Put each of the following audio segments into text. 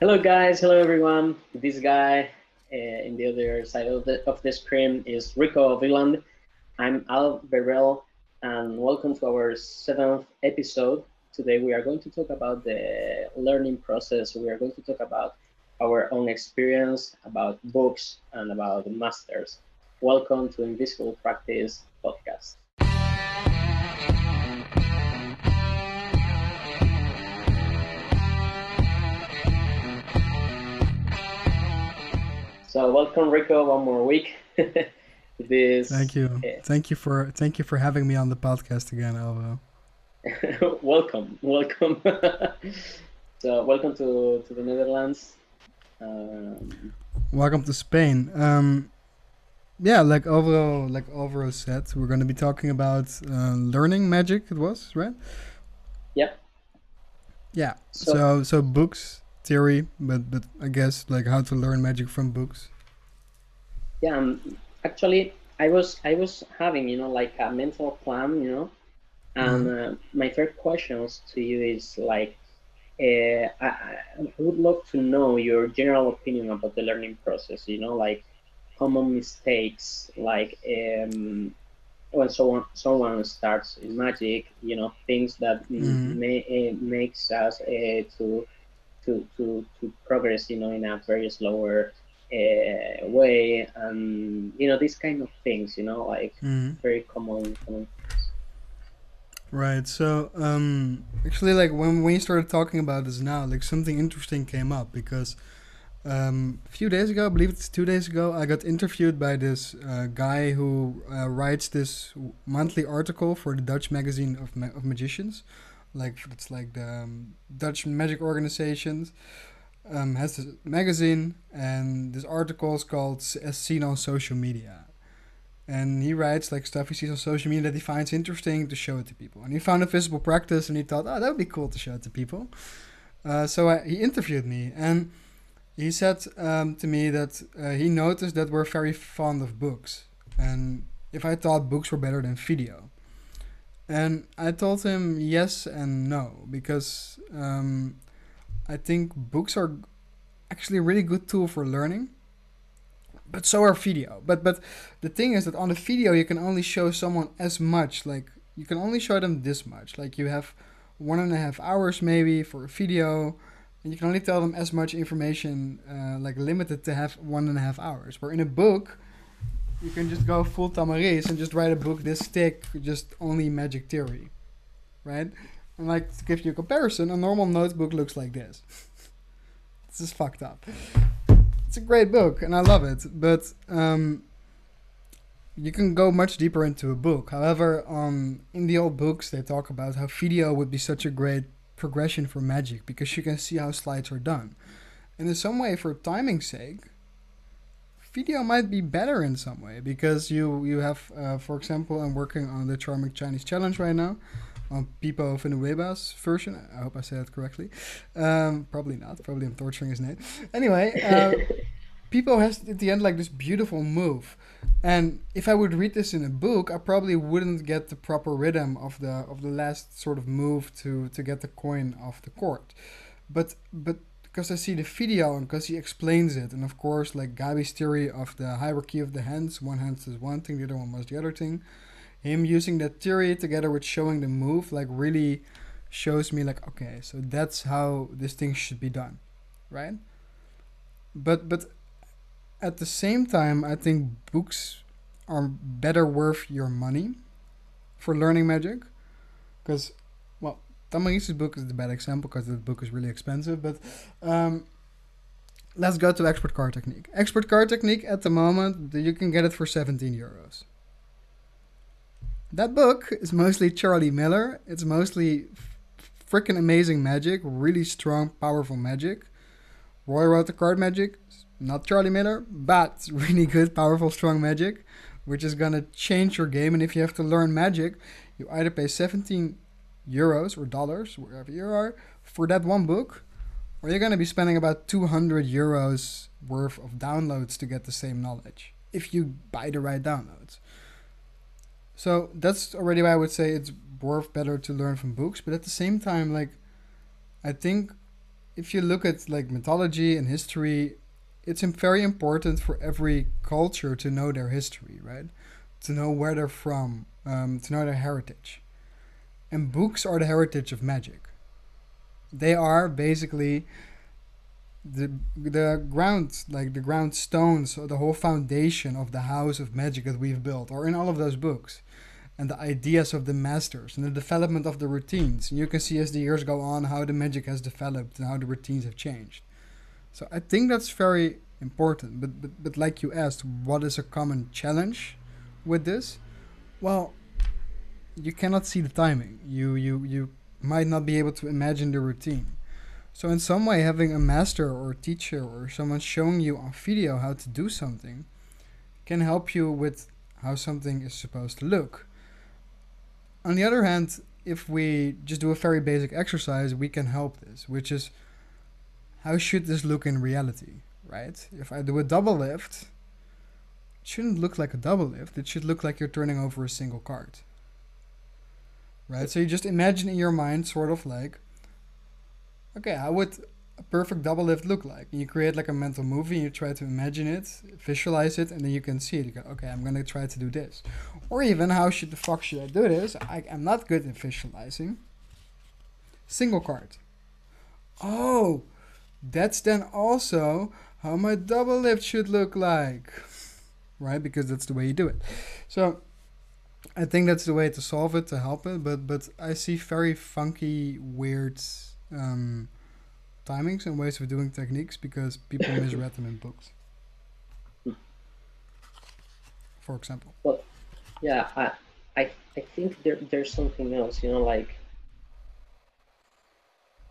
Hello, guys. Hello, everyone. This guy uh, in the other side of the, of the screen is Rico Viland. I'm Al Berrell, and welcome to our seventh episode. Today, we are going to talk about the learning process. We are going to talk about our own experience, about books, and about masters. Welcome to Invisible Practice podcast. So welcome, Rico, one more week. this. Thank you. Uh, thank you for thank you for having me on the podcast again, Alvo. welcome, welcome. so welcome to to the Netherlands. Um, welcome to Spain. Um, yeah, like overall, like overall said, we're going to be talking about uh, learning magic. It was right. Yeah. Yeah. So, so so books theory, but but I guess like how to learn magic from books. Yeah, um, actually, I was I was having you know like a mental plan, you know, and mm-hmm. uh, my third questions to you is like, uh, I, I would love to know your general opinion about the learning process. You know, like common mistakes, like um, when someone someone starts in magic, you know, things that mm-hmm. may, uh, makes us uh, to to to to progress, you know, in a very slower uh, way, and you know, these kind of things, you know, like mm-hmm. very common common. Right. So, um, actually, like when you started talking about this now, like something interesting came up because um, a few days ago, I believe it's two days ago, I got interviewed by this uh, guy who uh, writes this monthly article for the Dutch magazine of ma- of magicians like it's like the um, Dutch magic organizations um, has this magazine and this article is called as seen on social media. And he writes like stuff he sees on social media that he finds interesting to show it to people. And he found Invisible Practice and he thought oh that would be cool to show it to people. Uh, so I, he interviewed me and he said um, to me that uh, he noticed that we're very fond of books. And if i thought books were better than video and I told him yes and no because um, I think books are actually a really good tool for learning. But so are video. But but the thing is that on a video you can only show someone as much. Like you can only show them this much. Like you have one and a half hours maybe for a video, and you can only tell them as much information, uh, like limited to have one and a half hours. Where in a book, you can just go full Tamariz and just write a book this thick, just only magic theory, right? And like to give you a comparison, a normal notebook looks like this. this is fucked up. It's a great book and I love it, but um, you can go much deeper into a book. However, um, in the old books, they talk about how video would be such a great progression for magic because you can see how slides are done. And in some way, for timing's sake, video might be better in some way because you you have, uh, for example, I'm working on the Charming Chinese Challenge right now on Pipo Vinueba's version. I hope I said it correctly. Um, probably not. Probably I'm torturing his name. Anyway, uh, Pipo has at the end like this beautiful move, and if I would read this in a book, I probably wouldn't get the proper rhythm of the of the last sort of move to to get the coin off the court. But but because I see the video and because he explains it, and of course, like Gabi's theory of the hierarchy of the hands, one hand is one thing, the other one was the other thing. Him using that theory together with showing the move, like really shows me like okay, so that's how this thing should be done, right? But but at the same time, I think books are better worth your money for learning magic, because Tamariz's book is the bad example because the book is really expensive. But um, let's go to expert card technique. Expert card technique at the moment you can get it for 17 euros. That book is mostly Charlie Miller. It's mostly freaking amazing magic, really strong, powerful magic. Roy wrote the card magic, not Charlie Miller, but really good, powerful, strong magic, which is gonna change your game. And if you have to learn magic, you either pay 17 euros or dollars, wherever you are, for that one book, or you're going to be spending about 200 euros worth of downloads to get the same knowledge if you buy the right downloads. So that's already why I would say it's worth better to learn from books, but at the same time, like, I think if you look at like mythology and history, it's very important for every culture to know their history, right? To know where they're from, um, to know their heritage. And books are the heritage of magic. They are basically the the ground, like the ground stones, or the whole foundation of the house of magic that we've built, or in all of those books and the ideas of the masters and the development of the routines. And you can see as the years go on how the magic has developed and how the routines have changed. So I think that's very important. But but, but like you asked, what is a common challenge with this? Well, you cannot see the timing. You you you might not be able to imagine the routine. So in some way having a master or a teacher or someone showing you on video how to do something can help you with how something is supposed to look on the other hand, if we just do a very basic exercise, we can help this, which is how should this look in reality, right? If I do a double lift, it shouldn't look like a double lift. It should look like you're turning over a single card. Right? So you just imagine in your mind sort of like okay, how would a perfect double lift look like? And you create like a mental movie and you try to imagine it, visualize it, and then you can see it. You go, okay, I'm gonna try to do this. Or even, how should the fuck should I do this? I, I'm not good at visualizing. Single card. Oh, that's then also how my double lift should look like. Right? Because that's the way you do it. So I think that's the way to solve it, to help it. But but I see very funky, weird um, timings and ways of doing techniques because people misread them in books. For example. Well, yeah, I, I, I think there, there's something else. You know, like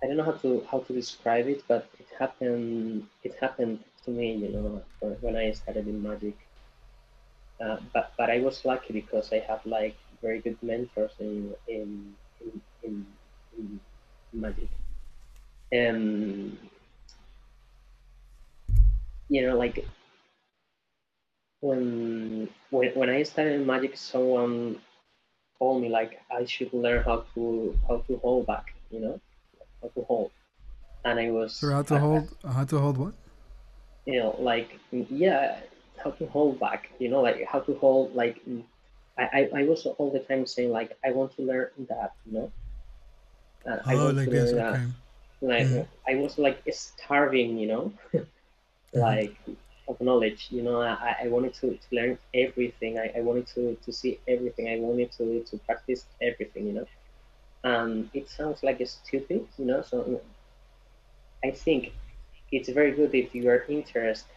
I don't know how to how to describe it, but it happened. It happened to me. You know, when I started in magic. Uh, but but I was lucky because I have like very good mentors in in in, in, in magic and you know like when when when I started in magic someone told me like I should learn how to how to hold back you know how to hold. And I was so how to hold how to hold what? you know like yeah how to hold back you know like how to hold like I, I, I was all the time saying like I want to learn that you know uh, oh, I want like to learn that. Okay. Like mm-hmm. I was like starving, you know, mm-hmm. like of knowledge. You know, I, I wanted to, to learn everything. I, I wanted to, to see everything. I wanted to, to practice everything, you know. Um, it sounds like a stupid, you know. So I think it's very good if you are interested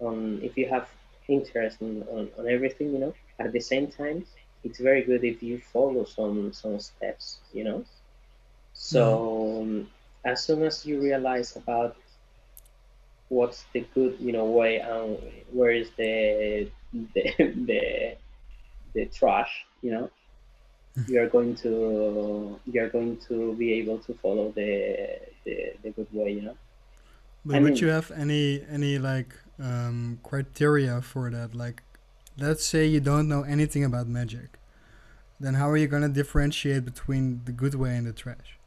on if you have interest on, on, on everything, you know. At the same time, it's very good if you follow some some steps, you know. So mm as soon as you realize about what's the good you know way and where is the the the, the trash you know hmm. you are going to you are going to be able to follow the the, the good way you know but I would mean, you have any any like um, criteria for that? Like let's say you don't know anything about magic. Then how are you going to differentiate between the good way and the trash?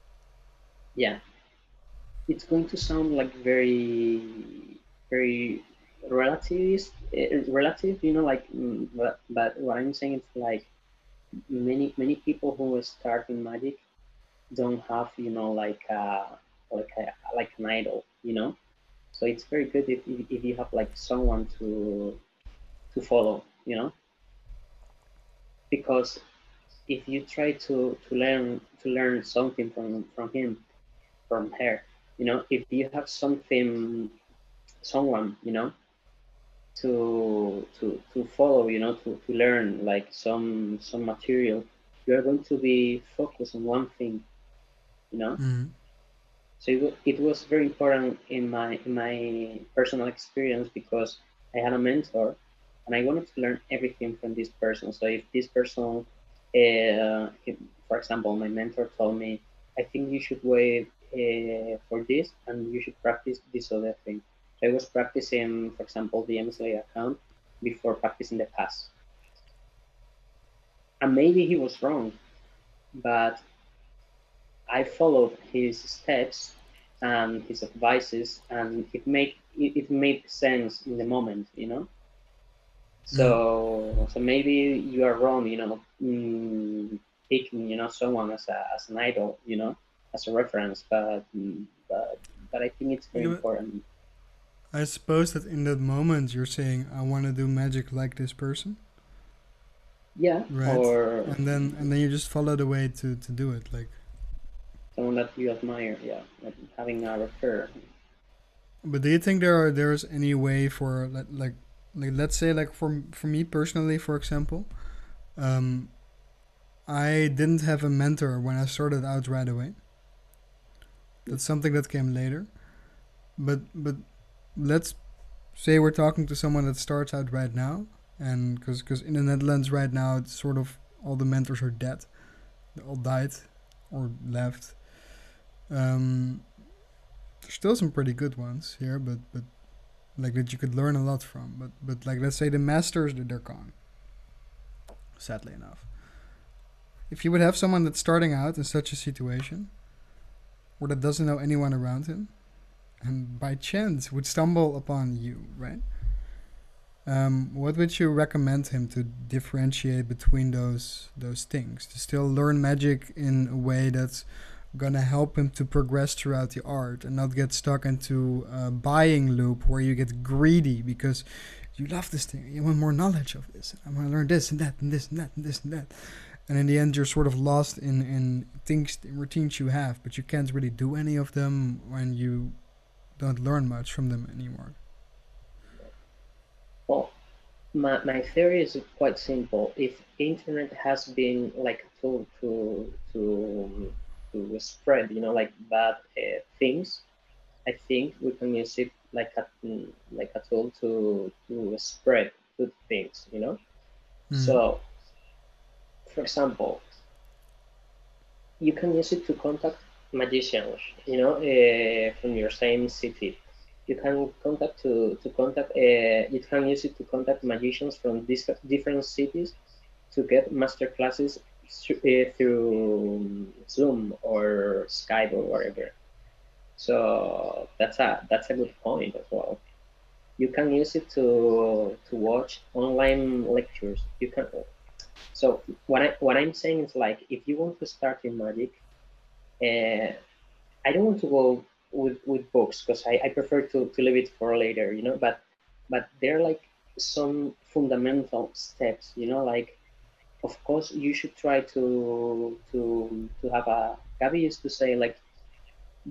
Yeah. It's going to sound like very very relativist eh, relative you know like mm, but, but what i'm saying is like many many people who start in magic don't have you know like uh like a, like an idol you know so it's very good if, if you have like someone to to follow you know because if you try to to learn to learn something from from him from her you know if you have something someone you know to to to follow you know to, to learn like some some material you're going to be focused on one thing you know mm-hmm. So it, it was very important in my in my personal experience because i had a mentor and i wanted to learn everything from this person so if this person uh, if, for example my mentor told me i think you should wait uh, for this and you should practice this other thing. So I was practicing, for example, the Elmsley count before practicing the pass. And maybe he was wrong, but I followed his steps and his advices, and it made it, it made sense in the moment, you know. So so maybe you are wrong, you know, mm, picking you know someone as a as an idol, you know, as a reference, but mm, but but I think it's very but important. I suppose that in that moment you're saying I want to do magic like this person, Yeah, right? or And then and then you just follow the way to to do it. Like, someone that you admire. Yeah, like having a refer. but do you think there are there's any way for like like let's say like for for me personally, for example, um, I didn't have a mentor when I started out right away. That's something that came later. But but let's say we're talking to someone that starts out right now, and because because in the Netherlands right now, it's sort of all the mentors are dead, they all died or left. Um, there's still some pretty good ones here, but but like that you could learn a lot from. But but like let's say the masters, they're they're gone. Sadly enough, if you would have someone that's starting out in such a situation, or that doesn't know anyone around him, and by chance would stumble upon you, right? Um, what would you recommend him to differentiate between those those things? To still learn magic in a way that's gonna help him to progress throughout the art and not get stuck into a buying loop where you get greedy because you love this thing, you want more knowledge of this. I want to learn this and that and this and that and this and that. And in the end, you're sort of lost in, in things, in routines you have, but you can't really do any of them when you don't learn much from them anymore. Well, my, my theory is quite simple. If internet has been like a tool to to um, to spread, you know, like bad uh, things, I think we can use it like a like a tool to to spread good things, you know. Mm. So, for example, you can use it to contact magicians, you know, uh, from your same city. You can contact to to contact. Uh, you can use it to contact magicians from these different cities to get master classes through, uh, Zoom or Skype or whatever. So that's a that's a good point as well. You can use it to to watch online lectures. You can. So what I what I'm saying is like if you want to start in magic, uh, I don't want to go with with books because I, I prefer to, to leave it for later, you know. But but they're like some fundamental steps, you know. Like of course you should try to to to have a. Gabby used to say like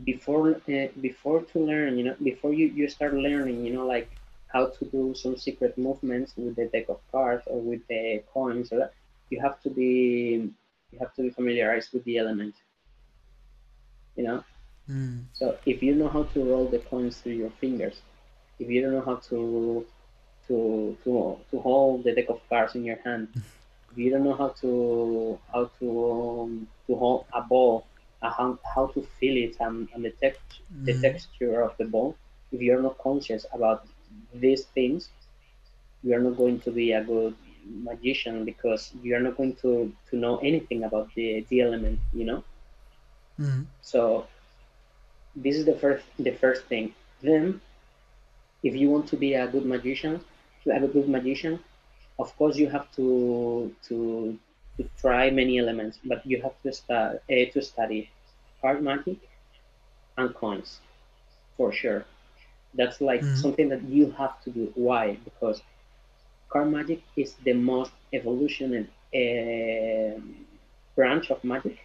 before uh, before to learn, you know, before you you start learning, you know, like how to do some secret movements with the deck of cards or with the coins or that, you have to be you have to be familiarized with the element you know Mm. so if you know how to roll the coins through your fingers if you don't know how to to to to hold the deck of cards in your hand you don't know how to how to um, to hold a ball uh, how, how to feel it and, and the, text, the Mm. texture of the ball if you're not conscious about these things you are not going to be a good magician because you are not going to to know anything about the the element you know Mm. so this is the first the first thing then if you want to be a good magician to have a good magician of course you have to to to try many elements but you have to start uh, to study card magic and coins for sure. That's like Mm. something that you have to do. Why? Because card magic is the most evolutionary uh, branch of magic.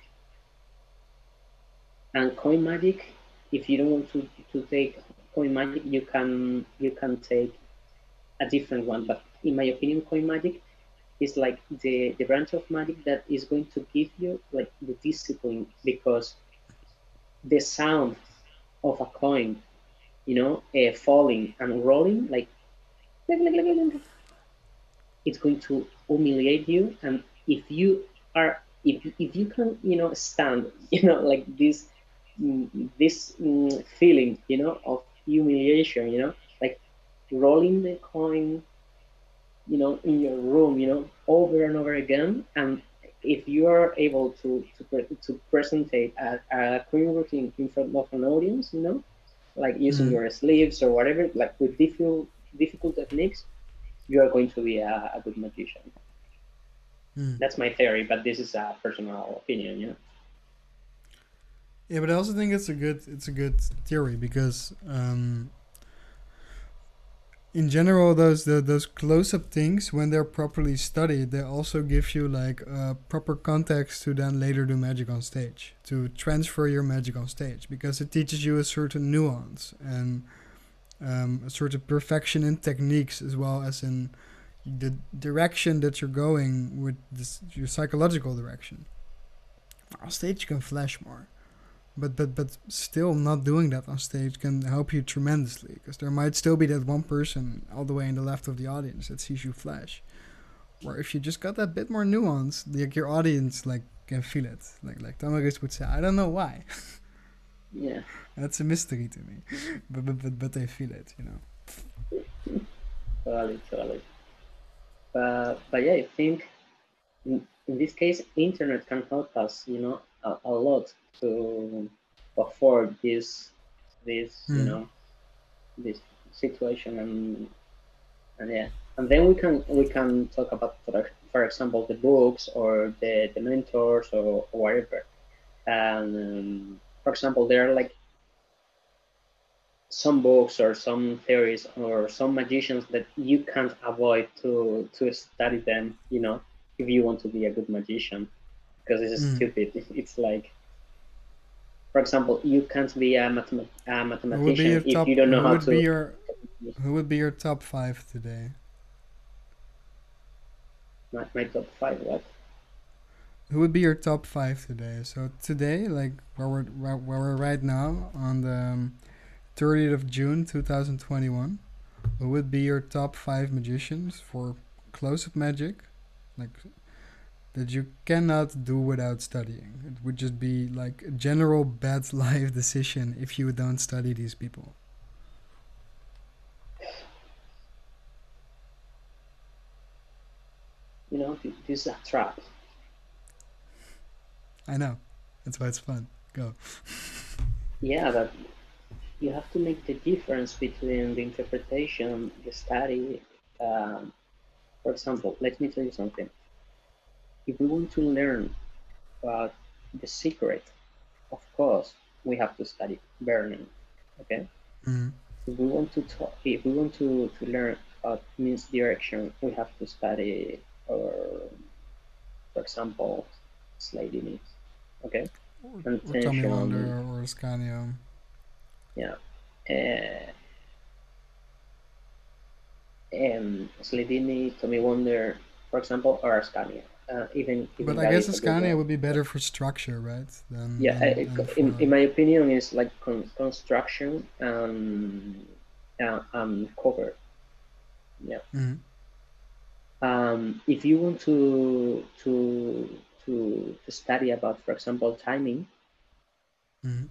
And coin magic if you don't want to, to take coin magic you can you can take a different one but in my opinion coin magic is like the the branch of magic that is going to give you like the discipline because the sound of a coin you know uh, falling and rolling like it's going to humiliate you. And if you are if, if you can you know stand you know like this mm, this mm, feeling you know of humiliation you know like rolling the coin you know in your room you know over and over again and if you are able to to, pre- to present a, a queen routine in front of an audience, you know, like using Mm. your sleeves or whatever, like with difficult difficult techniques, you are going to be a, a good magician. Mm. That's my theory, but this is a personal opinion, yeah. Yeah, but I also think it's a good it's a good theory because um, in general those the, those close up things when they're properly studied they also give you like uh, proper context to then later do magic on stage to transfer your magic on stage because it teaches you a certain nuance and um, a sort of perfection in techniques as well as in the direction that you're going with this your psychological direction. On stage you can flash more but but but still not doing that on stage can help you tremendously because there might still be that one person all the way in the left of the audience that sees you flash. Or if you just got that bit more nuance like your audience like can feel it. Like like Tamariz would say I don't know why. Yeah. that's a mystery to me. But but but, but they feel it you know. Totally, totally. But but yeah, I think in, in this case, internet can help us, you know, a, a lot to afford this this you Hmm. know this situation and and yeah, and then we can we can talk about for, for example the books or the the mentors or, whatever. And um, for example, there are like some books or some theories or some magicians that you can't avoid to to study them you know if you want to be a good magician because it's Mm. stupid it's like for example you can't be a, mathemat- a mathematician if top you don't know how would to be your who would be your top five today? My, my top five what? Who would be your top five today? So today like where we're where we're right now on the um, 30th of June 2021 who would be your top five magicians for close-up magic? Like that you cannot do without studying. It would just be like a general bad life decision if you don't study these people. You know th- this is a trap. I know. That's why it's fun. Go. Yeah but you have to make the difference between the interpretation the study um, for example let me tell you something if we want to learn about the secret of course we have to study Vernon okay mm. if we want to talk if we want to, to learn about misdirection we have to study or for example Slydini okay or, And or Tommy. Wonder or Scania yeah uh, um, Slydini, Tommy Wonder, for example, or Ascanio. Uh, even, even but I guess Scania would be better for structure right than Yeah, than, than in, in my opinion, it's like con- construction and uh, um, cover. Yeah. Mhm. Um, if you want to to to to study about, for example, timing, Mhm.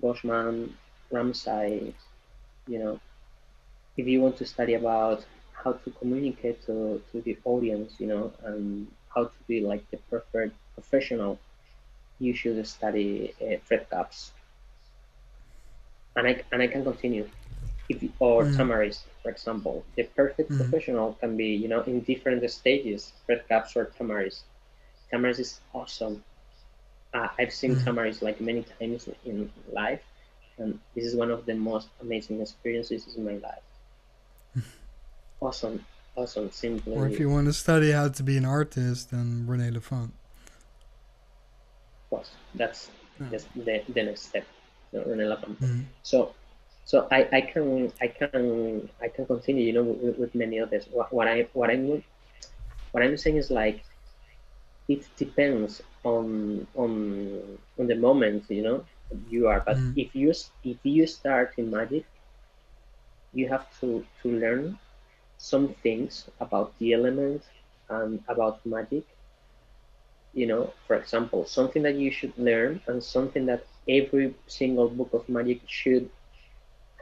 Boschman, Ramsay, you know, if you want to study about how to communicate to, to the audience, you know, and how to be like the perfect professional, you should study uh, Fred Kaps. And I, and I can continue. If, or Mm. Tamariz, for example. The perfect Mhm. professional can be, you know, in different stages, Fred Kaps or Tamariz. Tamariz is awesome. Uh, I've seen Mhm. Tamariz like many times in life, and this is one of the most amazing experiences in my life. awesome, awesome, simply. or if you want to study how to be an artist then Rene Lavand was. That's Yeah. the, the next step. No, René Lavand. Mhm. So, so I, I can I can I can continue. You know, with, with many others. What, what I what I'm what I'm saying is like it depends on on on the moment. You know, you are. But Mhm. if you if you start in magic, you have to to learn some things about the element and about magic you know, for example, something that you should learn and something that every single book of magic should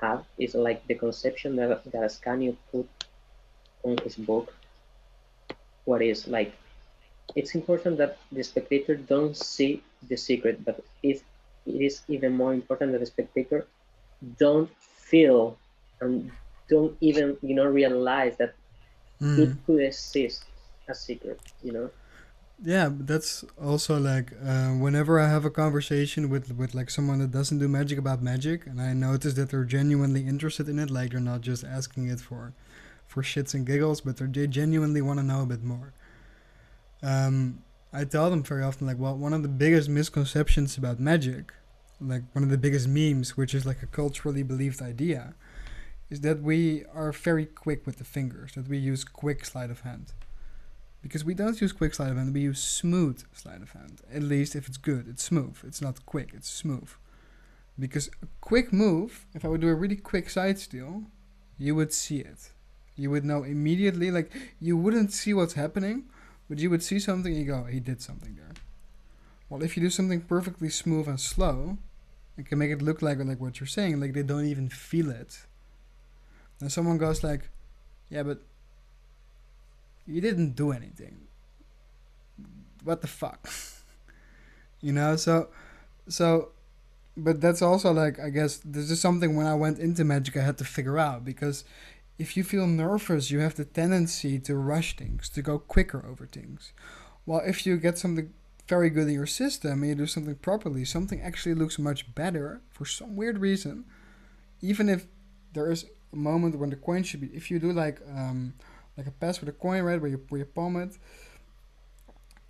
have is like the conception that, that Ascanio put on his book. What is like it's important that the spectator don't see the secret, but it, it is even more important that the spectator don't feel and don't even you know realize that mm. it could exist a secret you know yeah that's also like uh, whenever i have a conversation with with like someone that doesn't do magic about magic and i notice that they're genuinely interested in it like they're not just asking it for for shits and giggles but they genuinely want to know a bit more um, i tell them very often like well one of the biggest misconceptions about magic like one of the biggest memes which is like a culturally believed idea is that we are very quick with the fingers that we use quick sleight of hand because we don't use quick sleight of hand, we use smooth sleight of hand. At least if it's good, it's smooth. It's not quick, it's smooth. Because a quick move, if I would do a really quick side steal, you would see it. You would know immediately, like, you wouldn't see what's happening, but you would see something and you go, he did something there. Well, if you do something perfectly smooth and slow, it can make it look like like what you're saying, like they don't even feel it. And someone goes like, yeah, but you didn't do anything. What the fuck? you know, so so but that's also like I guess this is something when I went into magic I had to figure out because if you feel nervous you have the tendency to rush things, to go quicker over things. While if you get something very good in your system and you do something properly, something actually looks much better for some weird reason. Even if there is a moment when the coin should be if you do like um like a pass with a coin, right, where you where you palm it.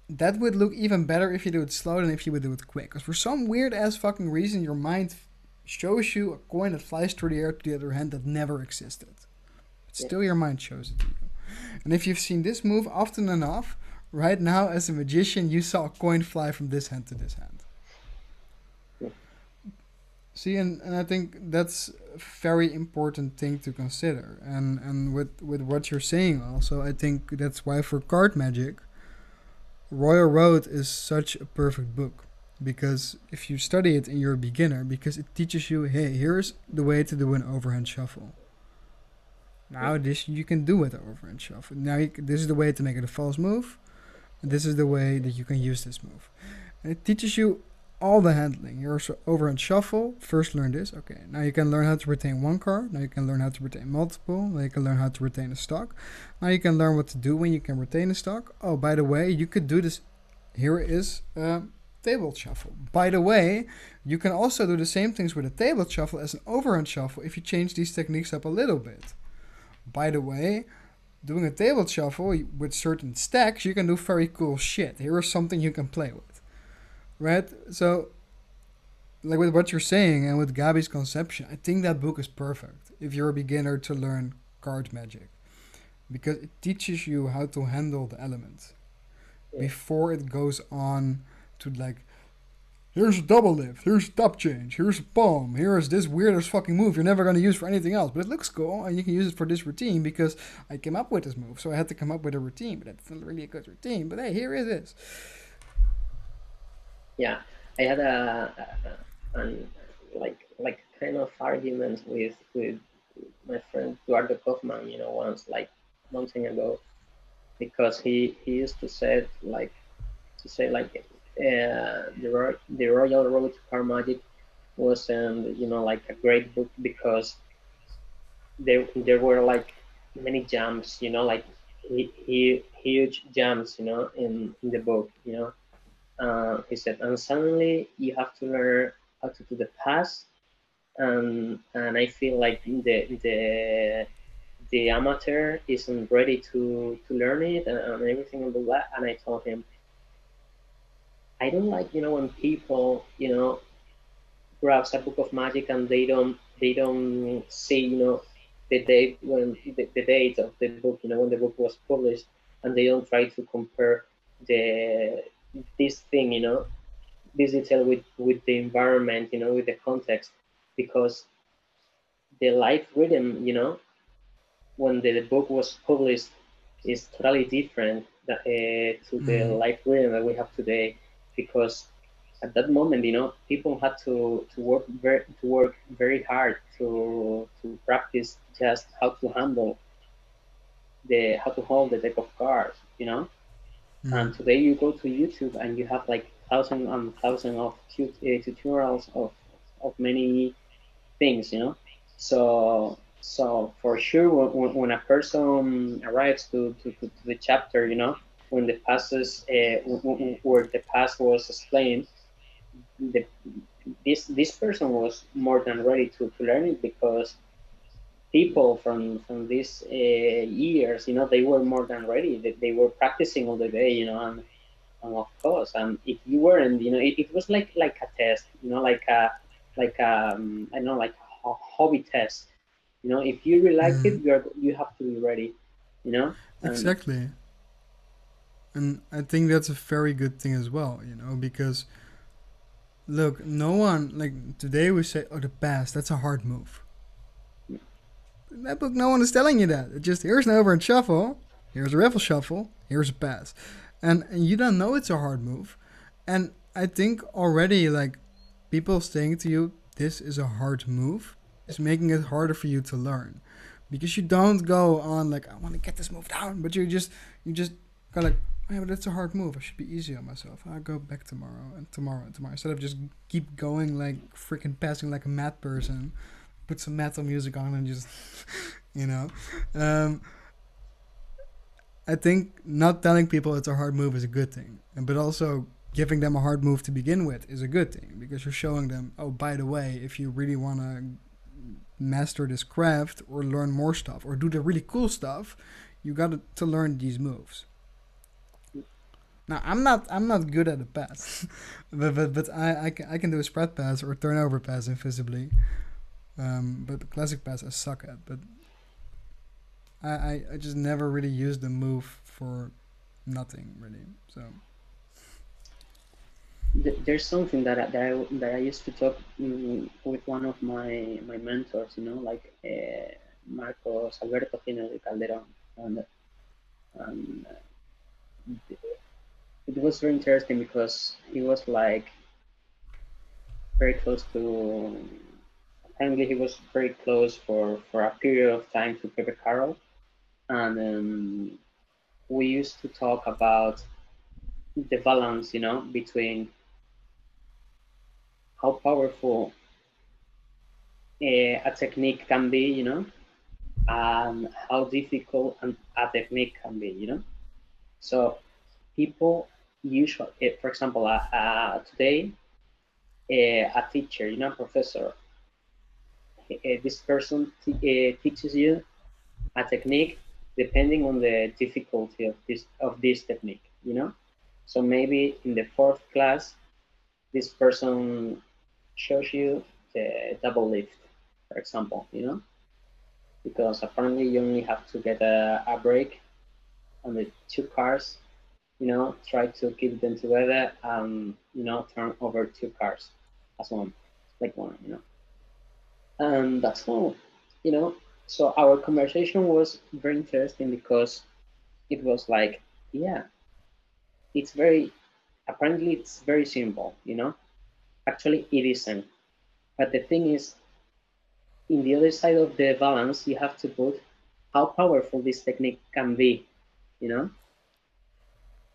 That would look even better if you do it slow than if you would do it quick. Because for some weird ass fucking reason, your mind shows you a coin that flies through the air to the other hand that never existed. But still, your mind shows it to you. And if you've seen this move often enough, right now as a magician, you saw a coin fly from this hand to this hand. See, and, and I think that's a very important thing to consider. And and with with what you're saying also, I think that's why for card magic, Royal Road is such a perfect book because if you study it and you're a beginner, because it teaches you, hey, here's the way to do an overhand shuffle. Now this you can do with an overhand shuffle. Now you, this is the way to make it a false move. And this is the way that you can use this move. And it teaches you all the handling. You're also overhand shuffle. First learn this. Okay, now you can learn how to retain one card. Now you can learn how to retain multiple. Now you can learn how to retain a stock. Now you can learn what to do when you can retain a stock. Oh, by the way, you could do this. Here is a table shuffle. By the way, you can also do the same things with a table shuffle as an overhand shuffle if you change these techniques up a little bit. By the way, doing a table shuffle with certain stacks, you can do very cool shit. Here is something you can play with right? So, like with what you're saying and with Gabi's conception, I think that book is perfect if you're a beginner to learn card magic because it teaches you how to handle the elements yeah. before it goes on to like here's a double lift, here's a top change, here's a palm, here's this weirdest fucking move you're never going to use for anything else, but it looks cool and you can use it for this routine because I came up with this move, so I had to come up with a routine, but it's not really a good routine, but hey, here it is yeah, I had a, a, a, like like kind of argument with with my friend Eduardo Kaufman, you know, once like time ago, because he he used to say like to say like uh, the the Royal Road to Card Magic was um, you know like a great book because there there were like many jumps, you know, like huge jumps, you know, in, in the book, you know, uh, he said, and suddenly you have to learn how to do the past, and and I feel like the the the amateur isn't ready to to learn it and, everything and everything like that. And I told him, I don't like you know when people you know grabs a book of magic and they don't they don't see you know the date when the, the date of the book you know when the book was published and they don't try to compare the this thing, you know, this detail with with the environment, you know, with the context, because the life rhythm, you know, when the, the book was published, is totally different that, uh, to the mm-hmm. life rhythm that we have today, because at that moment, you know, people had to, to work very to work very hard to to practice just how to handle the how to hold the deck of cards, you know Mm. And today you go to YouTube and you have like thousand and thousand of uh, tutorials of of many things, you know. So so for sure, when, when a person arrives to, to, to, the chapter, you know, when the passes uh, where the past was explained, the, this this person was more than ready to, to learn it because people from from these uh, years, you know, they were more than ready. They, they were practicing all the day, you know, and, and of course, and if you weren't, you know, it, it was like like a test, you know, like a like a, um, I know, like a hobby test. You know, if you really like mm. it, you are you have to be ready. You know. And exactly. And I think that's a very good thing as well. You know, because look, no one like today we say, "Oh, the past. That's a hard move." In that book, no one is telling you that. It's just here's an overhand shuffle, here's a riffle shuffle, here's a pass, and, and you don't know it's a hard move. And I think already like people saying to you, "This is a hard move," is making it harder for you to learn, because you don't go on like, "I want to get this move down," but you just you just go like, oh, "Yeah, but that's a hard move. I should be easy on myself. I'll go back tomorrow and tomorrow and tomorrow." Instead of just keep going like freaking passing like a mad person put some metal music on and just you know um, i think not telling people it's a hard move is a good thing but also giving them a hard move to begin with is a good thing because you're showing them oh by the way if you really want to master this craft or learn more stuff or do the really cool stuff you got to learn these moves now I'm not I'm not good at the pass, but but but I I can, I can do a spread pass or turnover pass invisibly. Um, but classic pass I suck at. But I, I, I just never really used the move for nothing really. So there's something that I, that I, that I used to talk mm, with one of my my mentors, you know, like uh, Marcos Alberto Gino de Calderon, and, and it was very interesting because he was like very close to apparently he was very close for, for a period of time to Pepe Carroll. And um, we used to talk about the balance, you know, between how powerful a, a technique can be, you know, and how difficult a technique can be, you know. So people usually, eh, for example, uh, uh, today, uh, a teacher, you know, professor this person uh, teaches you a technique depending on the difficulty of this of this technique you know? So maybe in the fourth class this person shows you the double lift for example you know? Because apparently you only have to get a, a break on the two cars you know try to keep them together and you know turn over two cars as one like one you know and that's all you know? So our conversation was very interesting because it was like yeah it's very apparently it's very simple you know? Actually it isn't. But the thing is in the other side of the balance you have to put how powerful this technique can be you know?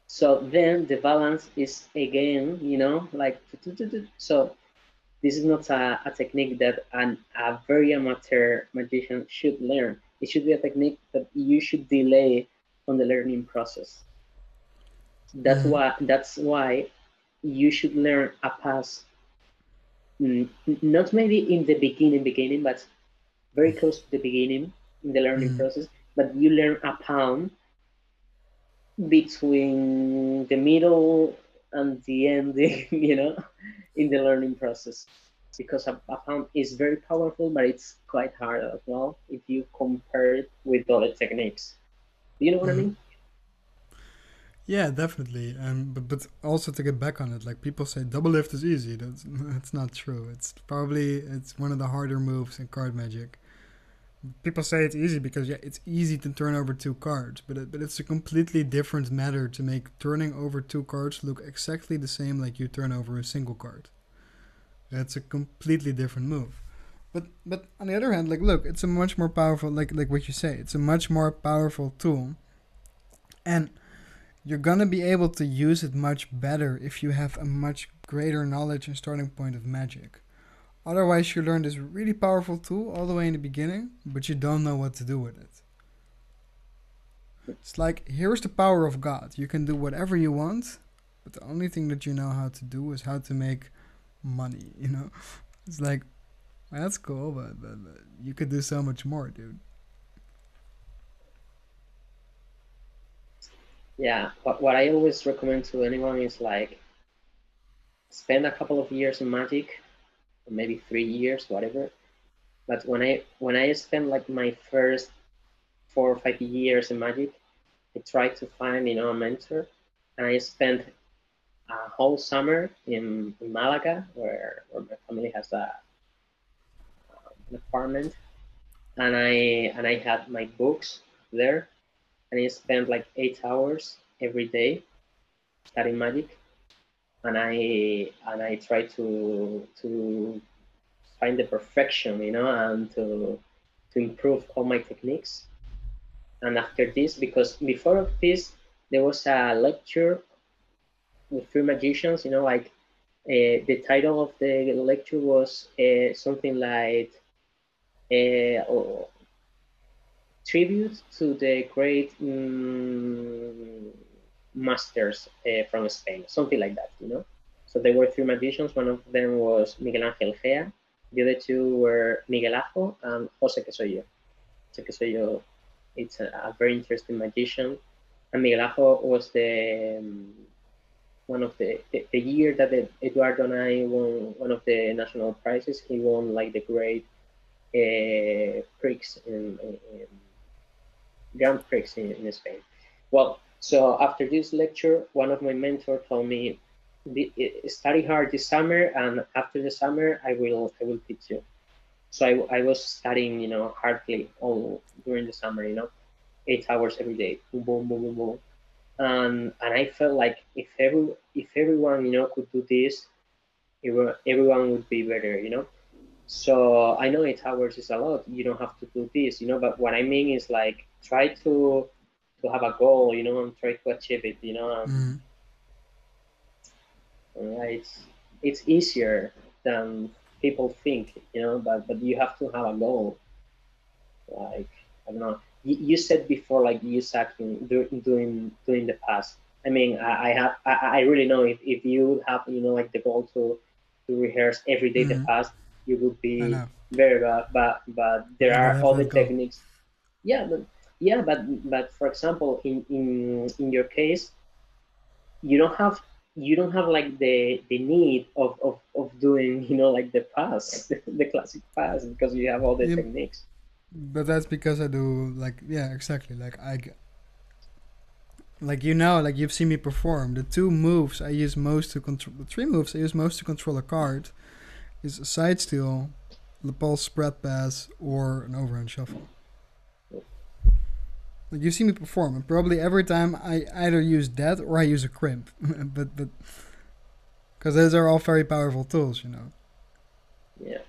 So then the balance is again you know like so this is not a, a technique that an, a very amateur magician should learn. It should be a technique that you should delay on the learning process. That's mm. why that's why you should learn a pass mm, not maybe in the beginning beginning but very close to the beginning in the learning mm. process but you learn a pound between the middle and the ending you know in the learning process because a, a pound is very powerful, but it's quite hard as well if you compare it with other techniques. Do you know what mm-hmm. I mean? Yeah, definitely. And but but also to get back on it, like people say double lift is easy. That's that's not true. It's probably it's one of the harder moves in card magic. People say it's easy because yeah, it's easy to turn over two cards, but it, but it's a completely different matter to make turning over two cards look exactly the same like you turn over a single card. That's a completely different move. But but on the other hand, like look, it's a much more powerful like like what you say, it's a much more powerful tool. And you're gonna be able to use it much better if you have a much greater knowledge and starting point of magic. Otherwise, you learn this really powerful tool all the way in the beginning, but you don't know what to do with it. It's like here's the power of God. You can do whatever you want, but the only thing that you know how to do is how to make money. You know, it's like well, that's cool, but, but, but you could do so much more, dude. Yeah, what, what I always recommend to anyone is like spend a couple of years in magic, maybe three years, whatever. But when I when I spent like my first four or five years in magic, I tried to find you know a mentor, and I spent a whole summer in, in Malaga, where, where my family has a an apartment, and I and I had my books there, and I spent like eight hours every day studying magic, and I and I try to to find the perfection, you know, and to to improve all my techniques. And after this, because before of this, there was a lecture with three magicians, you know, like uh, the title of the lecture was uh, something like uh, tribute to the great um, masters uh, from Spain, something like that, you know. So there were three magicians. One of them was Miguel Ángel Gea. The other two were Miguel Ajo and Jose que soy yo. Jose que soy yo, it's a, a, very interesting magician. And Miguel Ajo was the um, one of the, the, the year that the, Eduardo and I won one of the national prizes. He won like the great uh, Prix in, in, Grand Prix in, in Spain. Well, so after this lecture, one of my mentors told me, eh, study hard this summer, and after the summer, I will I will teach you. So I, I was studying, you know, hardly all during the summer, you know, eight hours every day, boom, boom, boom, boom, boom. And and I felt like if every if everyone, you know, could do this, everyone would be better, you know. So I know eight hours is a lot. You don't have to do this, you know. But what I mean is like try to to have a goal, you know, and try to achieve it, you know. Mm. it's it's easier than people think, you know. But but you have to have a goal. Like I don't know. You, you said before, like you sacking doing doing doing the pass. I mean, I, I have I, I really know if, if you have you know like the goal to to rehearse every day mm-hmm. the pass you would be very bad. But but there are other techniques. Yeah, but yeah, but but for example, in in in your case, you don't have you don't have like the the need of of, of doing you know like the pass the classic pass because you have all the yeah, techniques. But that's because i do like yeah exactly. Like i like you know like you've seen me perform. The two moves i use most to control the three moves i use most to control a card is a side steal, the pulse spread pass, or an overhand shuffle. Like you see me perform, and probably every time I either use that or I use a crimp, but but because those are all very powerful tools, you know. Yeah.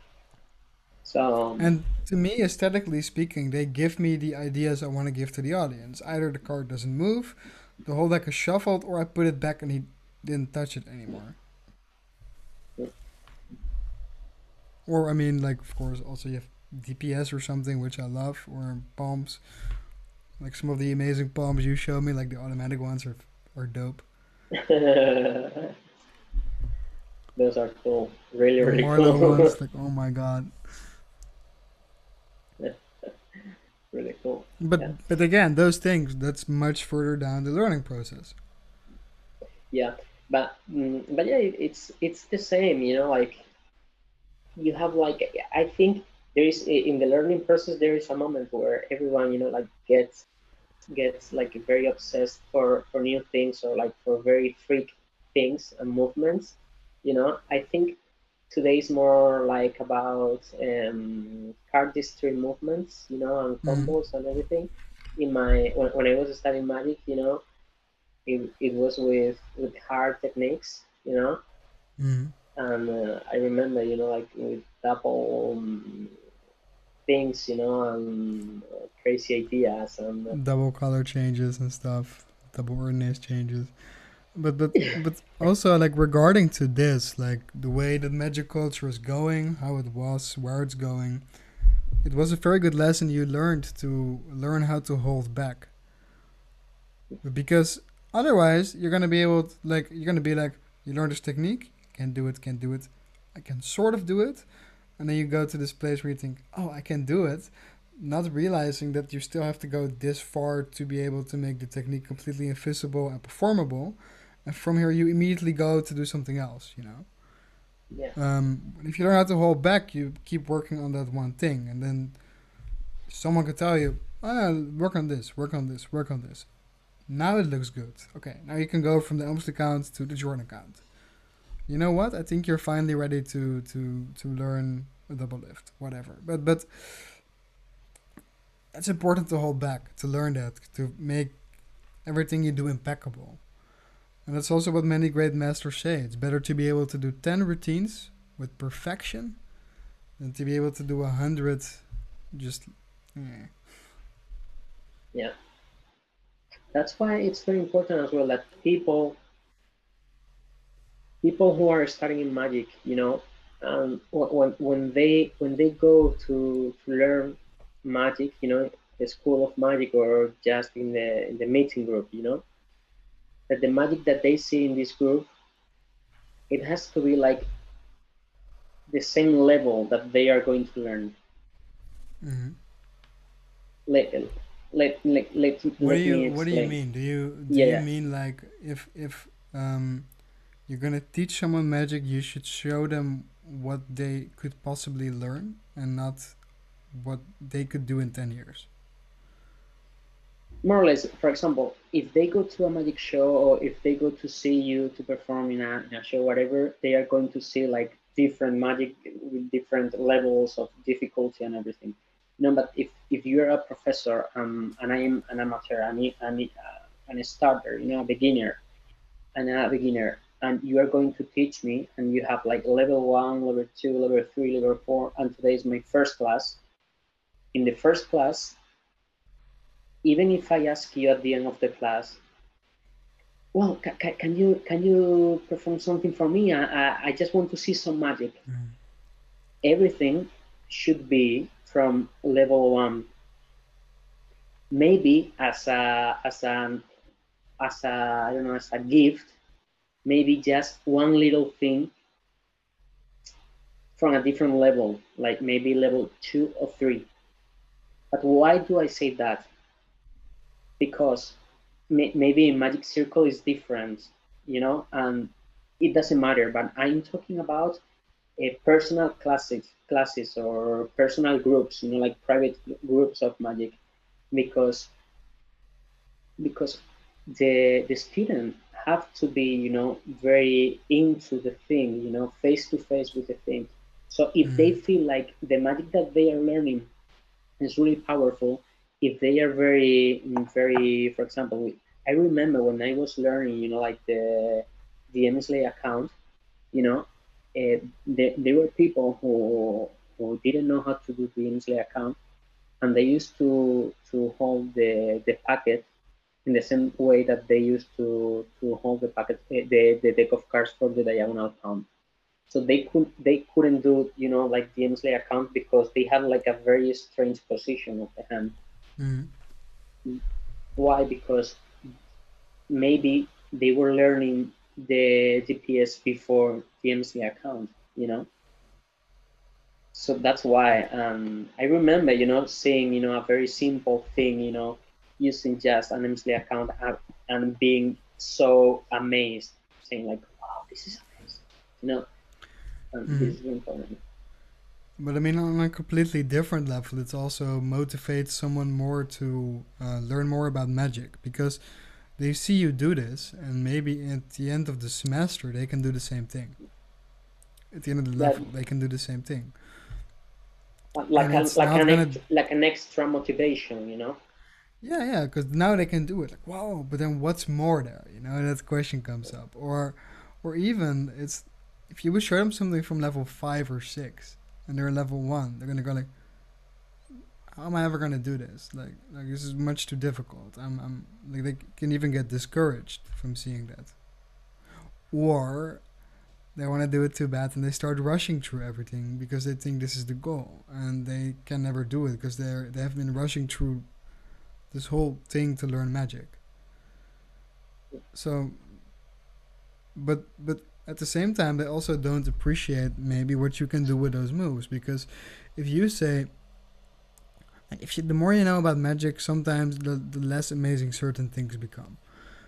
So. Um, and to me, aesthetically speaking, they give me the ideas I want to give to the audience. Either the card doesn't move, the whole deck is shuffled, or I put it back and he didn't touch it anymore. Or I mean, like of course, also you have DPS or something, which I love, or palms. Like some of the amazing palms you showed me, like the automatic ones are are dope. Those are cool. Really, really cool. ones, like oh my god. really cool. But yeah. but again, those things that's much further down the learning process. Yeah, but mm, but yeah, it's it's the same. You know, like you have like I think there is in the learning process there is a moment where everyone you know like gets gets like very obsessed for for new things or like for very freak things and movements you know i think today is more like about um cardistry movements you know and mm-hmm. combos mm. and everything in my when, when i was studying magic you know it, it was with with hard techniques you know mm and uh, I remember, you know, like with double um, things, you know, and uh, crazy ideas and uh, double color changes and stuff. double ordinance changes. But but but also like regarding to this, like the way that magic culture is going, how it was, where it's going, it was a very good lesson you learned to learn how to hold back. Because otherwise, you're gonna be able to like you're gonna be like you learn this technique, can't do it, can't do it, I can sort of do it, and then you go to this place where you think, oh, I can do it, not realizing that you still have to go this far to be able to make the technique completely invisible and performable. And from here, you immediately go to do something else, you know? Yeah. Um, if you learn how to hold back, you keep working on that one thing. And then someone could tell you, ah, work on this, work on this, work on this. Now it looks good. Okay, now you can go from the Elmsley count to the Jordan count. You know what? I think you're finally ready to to to learn a double lift, whatever. But but it's important to hold back, to learn that, to make everything you do impeccable. And that's also what many great masters say. It's better to be able to do 10 routines with perfection than to be able to do a 100 just. Eh. Yeah. That's why it's very important as well that people people who are starting in magic, you know, um, when, when they when they go to, to learn magic, you know, the school of magic or just in the in the meeting group, you know, that the magic that they see in this group, it has to be like the same level that they are going to learn. Mm-hmm. Let, let, let, let, what do you what do you mean? Do you do yeah. you mean like if if um you're gonna teach someone magic, you should show them what they could possibly learn and not what they could do in 10 years. More or less for example if they go to a magic show or if they go to see you to perform in a, in a show whatever they are going to see like different magic with different levels of difficulty and everything. You know but if if you're a professor um, and i am an amateur and, and, uh, and a starter you know a beginner and a beginner and you are going to teach me and you have like level one level two level three level four and today is my first class. In the first class even if i ask you at the end of the class well ca ca can you can you perform something for me? I, I, I just want to see some magic. Mm. everything should be from level one. Maybe as a as an as a i don't know as a gift maybe just one little thing from a different level, like maybe level two or three. But why do I say that? Because may, maybe Magic Circle is different, you know, and it doesn't matter. But I'm talking about a personal classes, classes or personal groups, you know, like private groups of Magic, because because the the student have to be, you know, very into the thing, you know, face to face with the thing. So if mm. they feel like the magic that they are learning is really powerful, if they are very, very, for example, I remember when I was learning, you know, like the the Elmsley count, you know, uh, there, there were people who who didn't know how to do the Elmsley count, and they used to to hold the the packet in the same way that they used to to hold the packet eh, the, the deck of cards for the diagonal count. So they could they couldn't do you know like the Elmsley count because they had like a very strange position of the hand. Mm-hmm. Why? Because maybe they were learning the DPS before the Elmsley count, you know. So that's why um, I remember, you know, seeing, you know, a very simple thing, you know, using just an Elmsley count and being so amazed, saying like, "Wow, this is amazing," you know. mm. This is important. But I mean, on a completely different level, it also motivates someone more to uh, learn more about magic because they see you do this, and maybe at the end of the semester, they can do the same thing. At the end of the level, they can do the same thing. Like, a, like, an, like an extra motivation, you know? Yeah, yeah, because now they can do it. Like, wow, but then what's more there? You know, that question comes up. Or, or even it's if you would show them something from level five or six, and they're level one, they're gonna go like, how am I ever gonna do this? Like, like this is much too difficult. I'm, I'm like they can even get discouraged from seeing that, or they want to do it too bad and they start rushing through everything because they think this is the goal and they can never do it because they're they have been rushing through this whole thing to learn magic. So, but but at the same time they also don't appreciate maybe what you can do with those moves because if you say if you, the more you know about magic, sometimes the, the less amazing certain things become.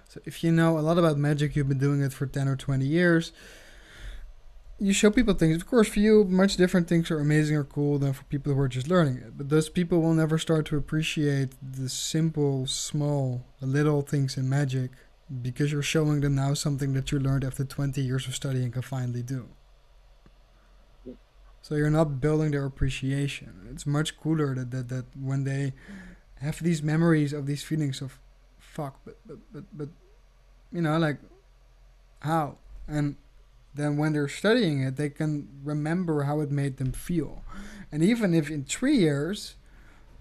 So if you know a lot about magic, you've been doing it for 10 or 20 years, you show people things. Of course, for you, much different things are amazing or cool than for people who are just learning it. But those people will never start to appreciate the simple, small, little things in magic because you're showing them now something that you learned after 20 years of studying can finally do. So you're not building their appreciation. It's much cooler that, that, that when they have these memories of these feelings of fuck, but, but, but, but you know, like, how? And then when they're studying it, they can remember how it made them feel. And even if in three years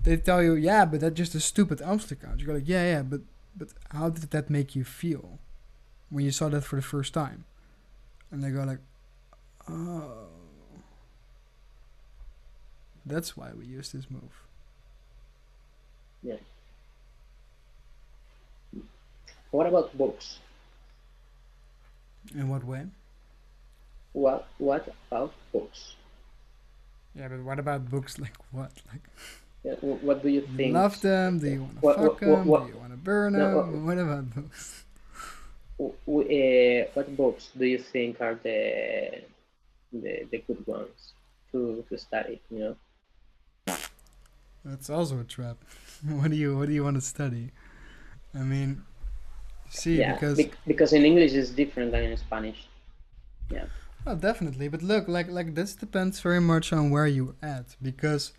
they tell you, yeah, but that's just a stupid count, you go like, yeah, yeah, but but how did that make you feel when you saw that for the first time? And they go like, oh, that's why we use this move. Yeah. What about books? In what way? What What about books? Yeah, but what about books? Like what? Like yeah, what do you you think? love them? Do you want to What- fuck what- them? what- Do you want to burn No, them? what- what about books? Uh, what books do you think are the the, the good ones to, to study? You know. That's also a trap. what do you What do you want to study? I mean, see, yeah, because bec- because in English it's different than in Spanish. Oh, definitely. But look, like like this depends very much on where you at because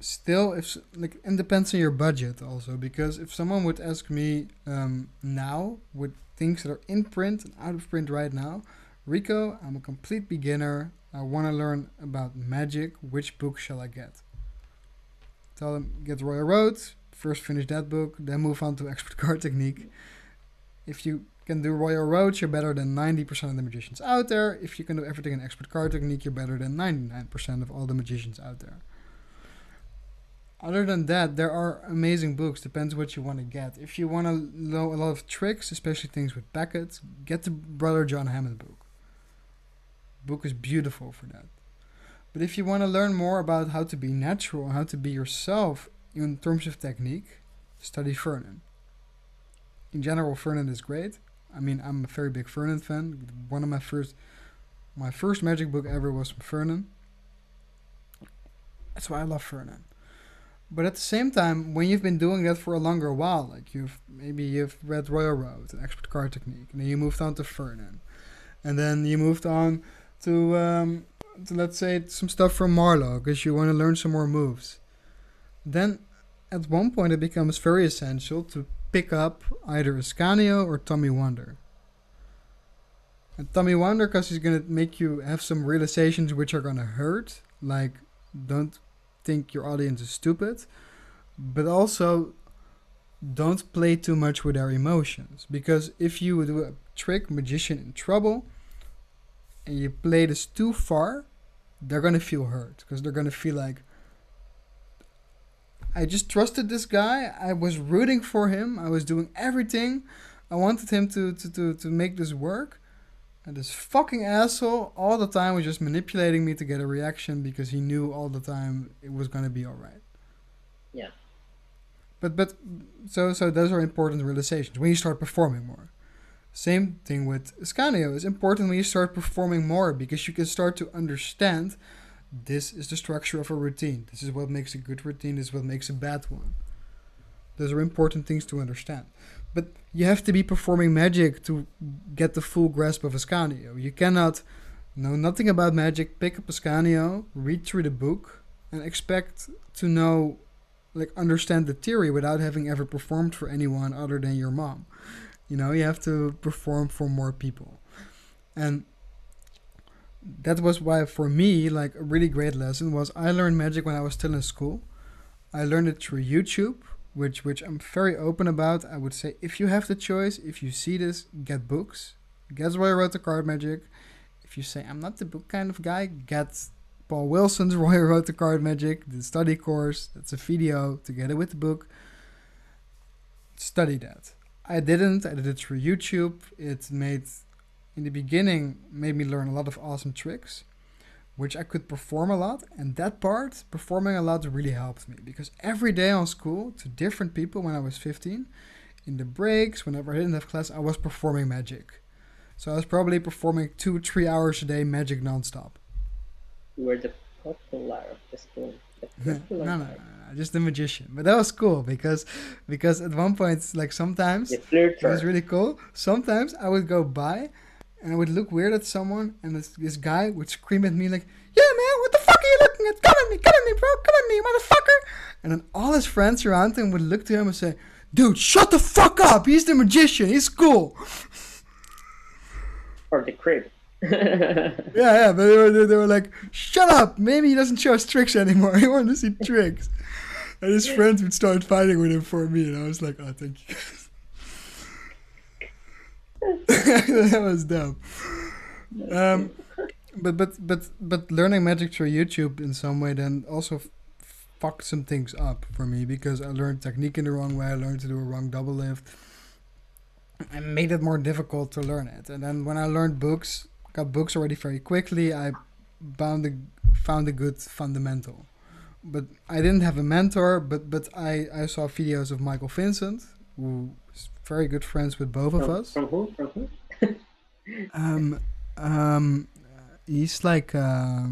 still if like it depends on your budget also because if someone would ask me um, now with things that are in print and out of print right now, Rico, I'm a complete beginner. I want to learn about magic. Which book shall I get? Tell them get Royal Road. First finish that book, then move on to Expert Card Technique. If you can do Royal Roads, you're better than 90% of the magicians out there. If you can do everything in Expert Card Technique, you're better than 99% of all the magicians out there. Other than that, there are amazing books. Depends what you want to get. If you want to know a lot of tricks, especially things with packets, get the Brother John Hamman book. Book is beautiful for that. But if you want to learn more about how to be natural, how to be yourself in terms of technique, study Vernon. In general, Vernon is great. I mean, I'm a very big Vernon fan. One of my first, my first magic book ever was from Vernon. That's why I love Vernon. But at the same time, when you've been doing that for a longer while, like you've maybe you've read Royal Road, an expert card technique, and then you moved on to Vernon, and then you moved on to, um, to let's say some stuff from Marlo because you want to learn some more moves. Then, at one point, it becomes very essential to pick up either Ascanio or Tommy Wonder. And Tommy Wonder, because he's gonna make you have some realizations which are gonna hurt, like don't think your audience is stupid, but also don't play too much with their emotions. Because if you do a trick magician in trouble and you play this too far, they're gonna feel hurt because they're gonna feel like I just trusted this guy. I was rooting for him. I was doing everything. I wanted him to, to, to, to make this work. And this fucking asshole all the time was just manipulating me to get a reaction because he knew all the time it was gonna be alright. Yeah. But but so so those are important realizations when you start performing more. Same thing with Ascanio. It's important when you start performing more because you can start to understand this is the structure of a routine. This is what makes a good routine. This is what makes a bad one. Those are important things to understand. But you have to be performing magic to get the full grasp of Ascanio. You cannot know nothing about magic, pick up Ascanio, read through the book, and expect to know, like, understand the theory without having ever performed for anyone other than your mom. You know, you have to perform for more people. And that was why for me like a really great lesson was i learned magic when i was still in school I learned it through YouTube, which which I'm very open about. I would say if you have the choice, if you see this, get books. Get Royal Road to Card Magic. If you say I'm not the book kind of guy, get Paul Wilson's Royal Road to Card Magic, the study course. That's a video together with the book. Study that. I didn't. I did it through YouTube. It made in the beginning made me learn a lot of awesome tricks which I could perform a lot. And that part, performing a lot, really helped me because every day on school to different people when I was 15, in the breaks, whenever I didn't have class, I was performing magic. So I was probably performing two, three hours a day magic nonstop. You were the popular of the school. no, no, no, no, just the magician. But that was cool because because at one point, like sometimes it was really cool. Sometimes I would go by and I would look weird at someone, and this, this guy would scream at me like, "Yeah, man, what the fuck are you looking at? Come at me, come at me, bro, come at me, motherfucker!" And then all his friends around him would look to him and say, "Dude, shut the fuck up! He's the magician. He's cool." Or the crib. yeah, yeah, but they were, they were like, "Shut up! Maybe he doesn't show us tricks anymore. He wants to see tricks." And his friends would start fighting with him for me, and I was like, "Oh, thank you." that was dope. Um, but but but but learning magic through YouTube in some way then also f- fucked some things up for me because I learned technique in the wrong way. I learned to do a wrong double lift. and made it more difficult to learn it. And then when I learned books, got books already very quickly. I found a found a good fundamental. But I didn't have a mentor. But but I I saw videos of Michael Vincent, who very good friends with both from, of us. From who? From who? um, um, he's like, uh,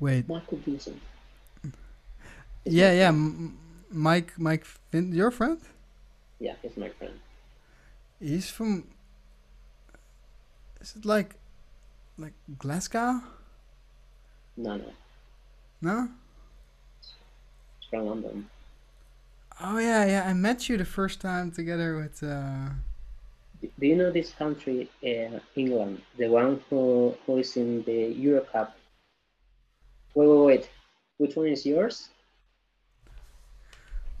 wait. Michael Vincent. Yeah, yeah, M- Mike, Mike, Vin- your friend? Yeah, he's my friend. He's from. Is it like, like Glasgow? No, no, No. it's from London. Oh yeah, yeah. I met you the first time together with. Uh, Do you know this country, uh, England, the one who who is in the Euro Cup? Wait, wait, wait. Which one is yours?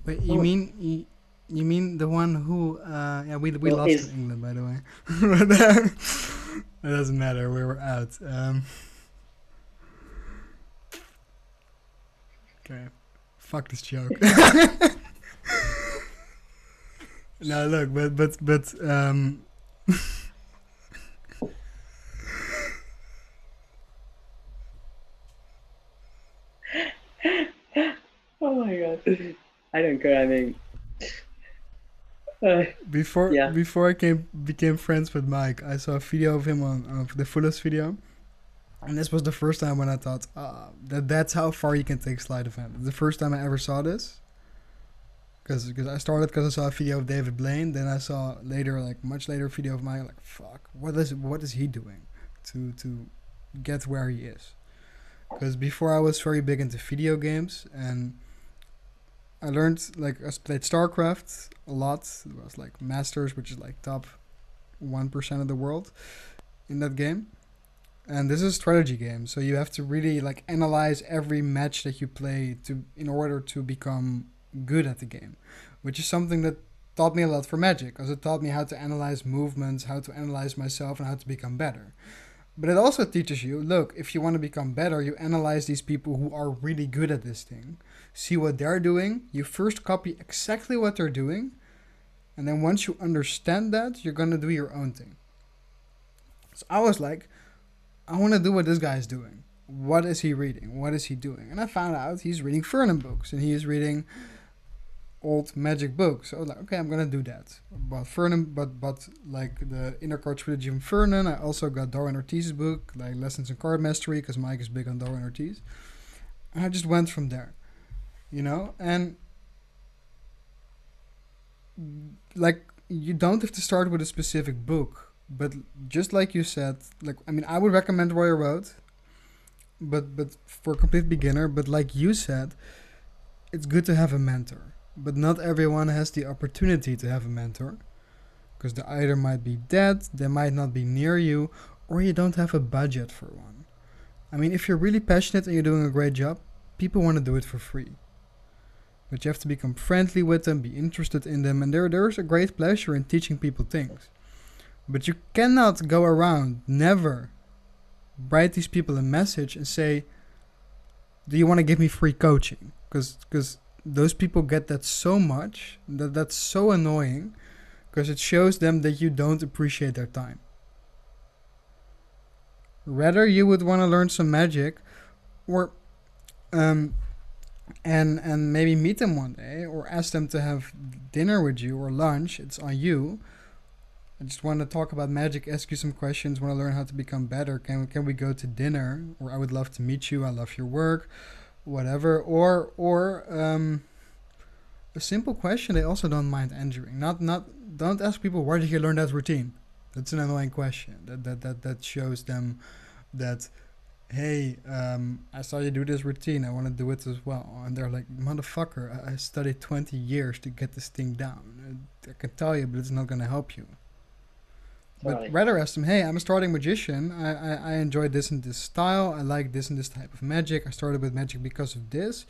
wait, you Oh. mean you, you mean the one who? Uh, yeah, we we Well, lost is- England, by the way. it doesn't matter. We were out. Um, okay, fuck this joke. no, look, but but but um. Oh my god. I don't care. I mean, uh, Before Yeah. before I came became friends with Mike, I saw a video of him on, on the fullest video, and this was the first time when I thought ah, that that's how far you can take sleight of hand. The first time I ever saw this, because I started because I saw a video of David Blaine, then I saw later like much later video of Mike. Like fuck, what is what is he doing to to get where he is? Because before I was very big into video games and. I learned like I played StarCraft a lot. It was like Masters, which is like top one percent of the world in that game. And this is a strategy game, so you have to really like analyze every match that you play to in order to become good at the game, which is something that taught me a lot for Magic, because it taught me how to analyze movements, how to analyze myself, and how to become better. But it also teaches you, look, if you want to become better, you analyze these people who are really good at this thing see what they're doing. You first copy exactly what they're doing. And then once you understand that, you're going to do your own thing. So I was like, I want to do what this guy is doing. What is he reading? What is he doing? And I found out he's reading Vernon books and he is reading old magic book. So like, okay, I'm gonna do that. But Vernon, but but like the inner card trilogy from Vernon. I also got Darwin Ortiz's book, like Lessons in Card Mastery, because Mike is big on Darwin Ortiz. And I just went from there you know and like you don't have to start with a specific book but just like you said like i mean i would recommend royal road but but for a complete beginner but like you said it's good to have a mentor but not everyone has the opportunity to have a mentor because they either might be dead they might not be near you or you don't have a budget for one i mean if you're really passionate and you're doing a great job people want to do it for free but you have to become friendly with them, be interested in them, and there there is a great pleasure in teaching people things. But you cannot go around, never write these people a message and say, "Do you want to give me free coaching?" Because those people get that so much that that's so annoying because it shows them that you don't appreciate their time. Rather, you would want to learn some magic, or um, and and maybe meet them one day or ask them to have dinner with you or lunch it's on you. I just want to talk about magic ask you some questions want to learn how to become better. Can, can we go to dinner? Or i would love to meet you i love your work whatever or or um, a simple question they also don't mind answering not not don't ask people where did you learn that routine that's an annoying question that that that, that shows them that hey, um, I saw you do this routine. I want to do it as well. And they're like, motherfucker, I, studied 20 years to get this thing down. I can tell you, but it's not going to help you. But rather ask them, hey, I'm a starting magician. I, I, I enjoy this and this style. I like this and this type of magic. I started with magic because of this.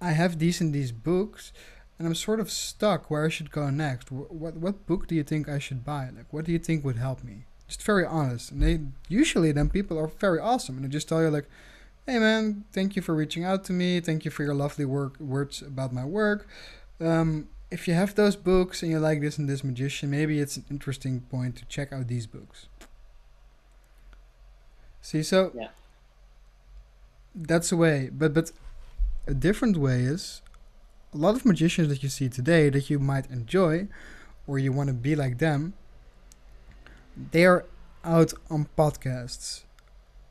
I have these and these books, and I'm sort of stuck where I should go next. What, what, what book do you think I should buy? Like, what do you think would help me? just very honest. And they usually then people are very awesome and they just tell you like, "Hey man, thank you for reaching out to me. Thank you for your lovely work words about my work. Um, if you have those books and you like this and this magician, maybe it's an interesting point to check out these books." See, so yeah. that's a way, but but a different way is a lot of magicians that you see today that you might enjoy, or you want to be like them they are out on podcasts.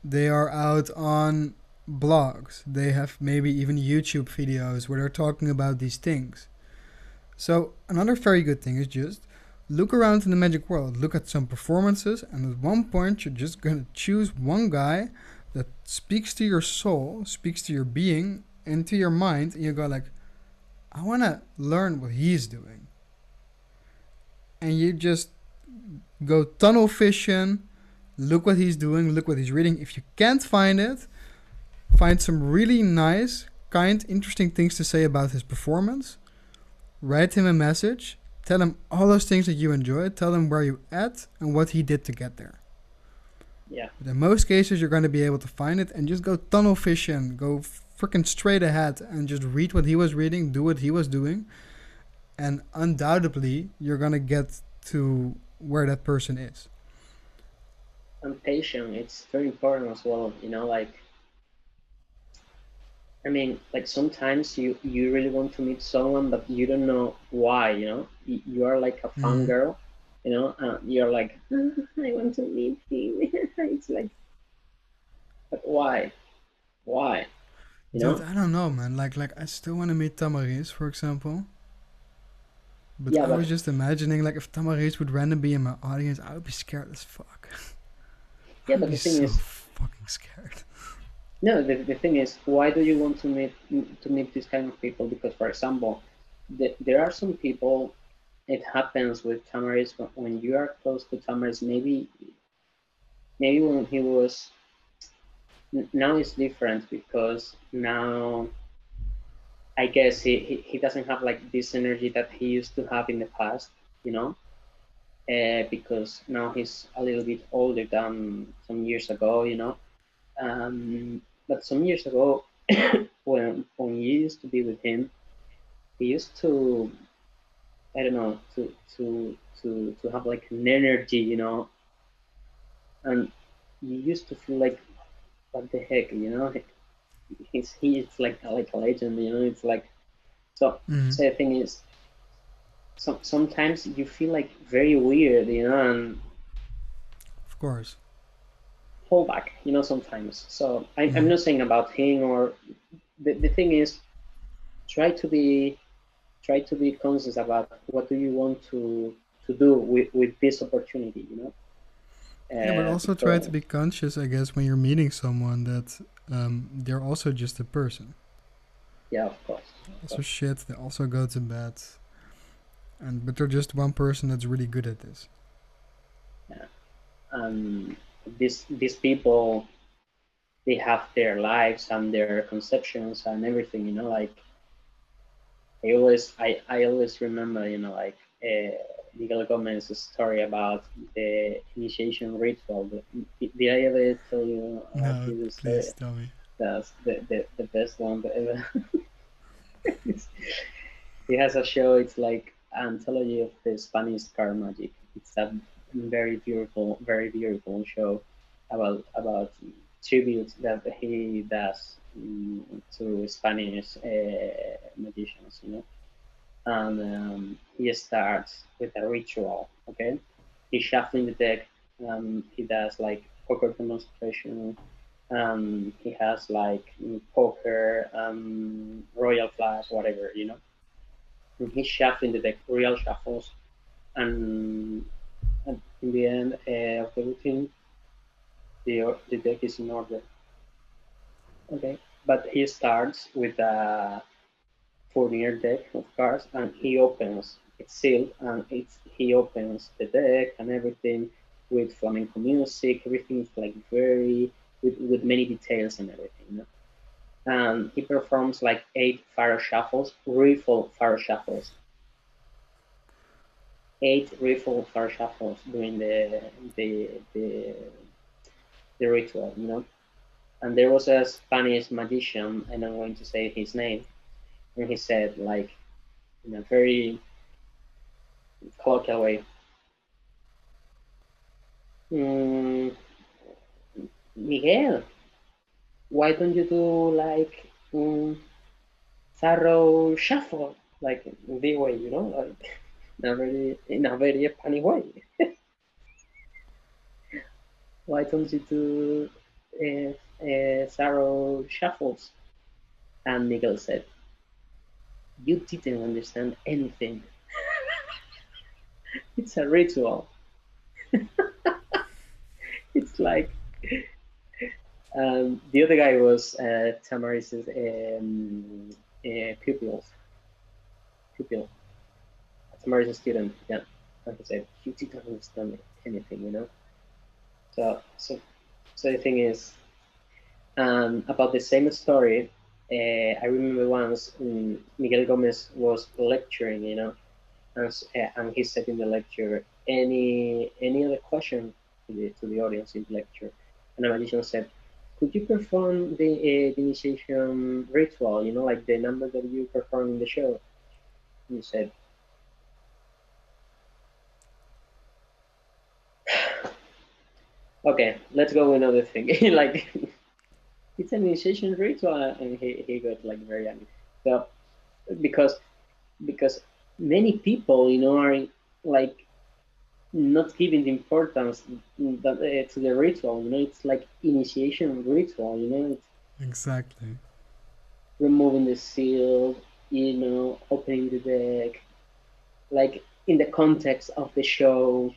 They are out on blogs. They have maybe even YouTube videos where they're talking about these things. So, another very good thing is just look around in the magic world, look at some performances, and at one point, you're just to choose one guy that speaks to your soul, speaks to your being, and to your mind, and you go, like, I want to learn what he's doing. And you just go tunnel vision, look what he's doing, look what he's reading. If you can't find it, find some really nice, kind, interesting things to say about his performance. Write him a message. Tell him all those things that you enjoyed. Tell him where you at and what he did to get there. Yeah. But in most cases, you're going to be able to find it and just go tunnel fishing, Go freaking straight ahead and just read what he was reading, do what he was doing. And undoubtedly, you're going to get to where that person is and patient it's very important as well you know like i mean like sometimes you you really want to meet someone but you don't know why you know you, you are like a fun mm. girl you know uh, you're like oh, i want to meet him it's like but why why you know? Dude, i don't know man like like i still want to meet Tamariz, for example but yeah, I but was just imagining, like, if Tamariz would randomly be in my audience, I would be scared as fuck. Yeah, but the thing so is, fucking scared. No, the, the thing is, why do you want to meet to meet these kind of people? Because, for example, the, there are some people. It happens with Tamariz when you are close to Tamariz. Maybe, maybe when he was. Now it's different because now I guess he, he, he doesn't have like this energy that he used to have in the past, you know, uh, because now he's a little bit older than some years ago, you know. Um, but some years ago, when when you used to be with him, he used to, I don't know, to to to to have like an energy, you know, and you used to feel like, what the heck, you know, he's he's like like a legend, you know. It's like so. Mm-hmm. So the thing is, some sometimes you feel like very weird, you know, and of course, hold back, you know. Sometimes, so I, mm-hmm. I'm not saying about him or the the thing is, try to be try to be conscious about what do you want to to do with with this opportunity, you know. Yeah, but uh, also try to be conscious, I guess, when you're meeting someone that um, they're also just a person. Yeah, of course. Also shit. They also go to bed, and but they're just one person that's really good at this. Yeah, um, these these people, they have their lives and their conceptions and everything. You know, like I always I, I always remember you know like uh, Miguel Gomez's story about the initiation ritual. Did, I ever tell you? Uh, no, please tell me. That's the, the, the best one ever. he has a show. It's like anthology of the Spanish card magic. It's a very beautiful, very beautiful show about about tributes that he does um, to Spanish uh, magicians, you know. And um, he starts with a ritual. Okay, he's shuffling the deck. Um, he does like poker demonstration. Um, he has like poker, um, royal flush, whatever, you know. And he's shuffling the deck, real shuffles, and in the end of the routine, the, the deck is in order. Okay, but he starts with a four-year deck of cards, and he opens it's sealed, and it's he opens the deck and everything with flamenco music. Everything is like very with, with many details and everything. You know? And he performs like eight faro shuffles, riffle faro shuffles. Eight riffle faro shuffles during the the the the ritual, you know. And there was a Spanish magician, and I'm going to say his name, and he said, like, in a very colloquial way, mm, Miguel, why don't you do like um, thorough shuffle, like the way, you know, like in a very funny way. why don't you do uh, uh, thorough shuffles? And Miguel said, you didn't understand anything. it's a ritual. it's like um, the other guy was uh, Tamariz's um, uh, pupils, pupil. Pupil. Tamariz's student. Yeah, like I said, you didn't understand anything, you know. So, so, so the thing is, um, about the same story. Uh, I remember once um, Miguel Gomez was lecturing, you know, and, uh, and he said in the lecture, any any other question to the to the audience in the lecture, and a magician said, could you perform the, uh, the initiation ritual? You know, like the number that you perform in the show. You said, okay, let's go with another thing. like, it's an initiation ritual, and he, he got like very angry. So, because because many people, you know, are like not giving the importance that, uh, to the ritual. You know, it's like initiation ritual. You know, it's exactly removing the seal. You know, opening the deck, like in the context of the show,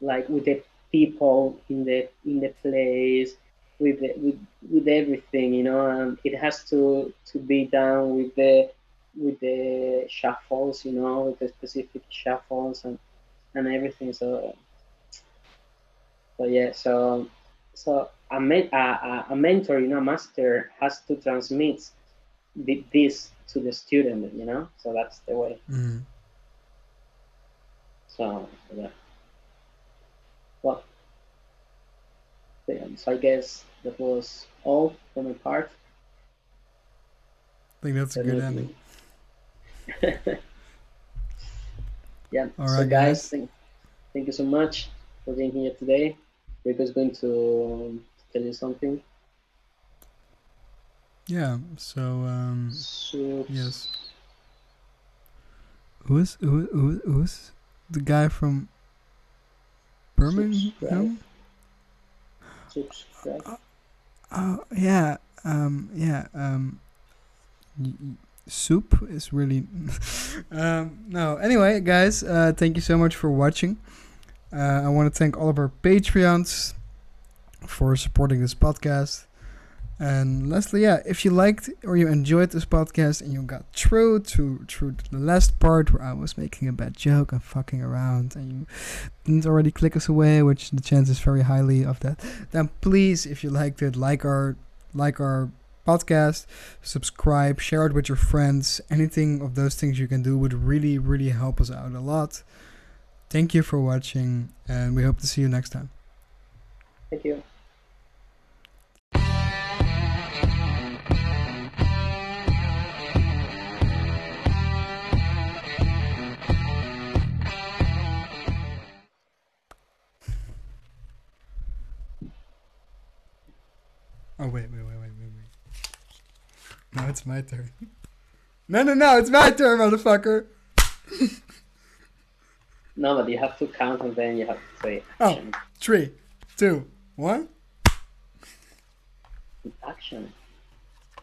like with the people in the in the place with the, with with everything you know and it has to to be done with the with the shuffles you know with the specific shuffles and and everything. So so yeah so so a, a, a mentor you know master has to transmit the, this to the student you know so that's the way. Mm. so yeah well so I guess that was all from my part. I think that's a good ending. yeah. All so right, guys, guys. Thank, thank you so much for being here today. Rico's going to tell you something. Yeah. So um, so, yes. Who's who, who who's the guy from Birmingham? subscribe. Uh, oh yeah, um, yeah. Um, soup is really. um, no, anyway, guys, uh, thank you so much for watching. Uh, I want to thank all of our Patreons for supporting this podcast. And lastly, yeah, if you liked or you enjoyed this podcast and you got through to through the last part where I was making a bad joke and fucking around and you didn't already click us away, which the chance is very highly of that, then please, if you liked it, like our like our podcast, subscribe, share it with your friends. Anything of those things you can do would really, really help us out a lot. Thank you for watching, and we hope to see you next time. Thank you. Oh wait, wait, wait, wait, wait, wait. Now it's my turn. No, no, no, it's my turn, motherfucker. No, but you have to count and then you have to say Oh. Three, two, one. Action.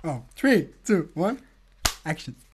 Oh, three, two, one. Action.